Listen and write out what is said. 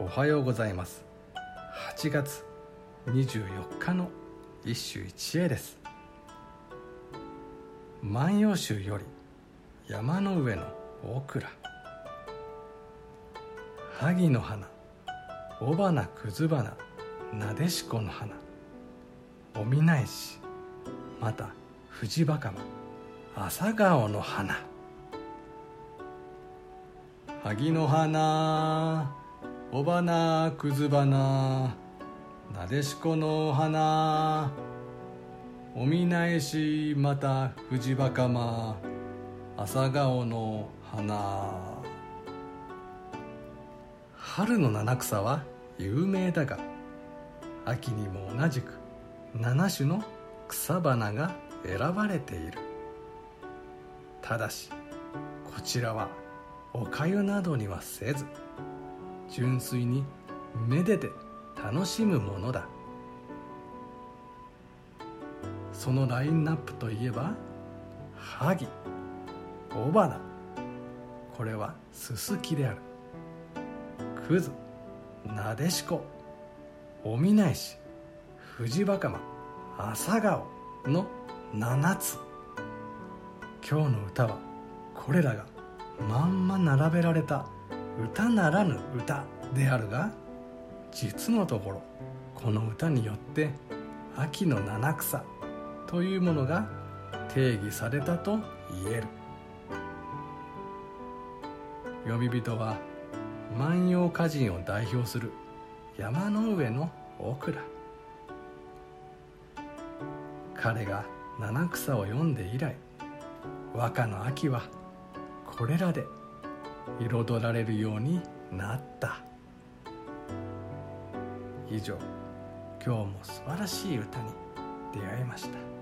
おはようございます。8月24日の一首一会です「万葉集」より「山の上の大倉」「萩の花。雄花くず花。なでしこの花。おみなえし。また藤若葉朝顔の花」萩の花。雄花くず花なでしこの花おみなえしまた藤若間朝顔の花。春の七草は有名だが秋にも同じく七種の草花が選ばれている。ただしこちらはおかゆなどにはせず純粋にめでて楽しむものだ。そのラインナップといえば萩雄花。これはすすきである。くずなでしこ。おみなえし藤若間朝顔の7つ。今日の歌はこれらがまんま並べられた歌ならぬ歌であるが実のところこの歌によって秋の七草というものが定義されたと言える。呼び人は万葉歌人を代表する山の上のオクラ彼が七草を読んで以来和歌の秋はこれらで彩られるようになった。以上今日も素晴らしい歌に出会いました。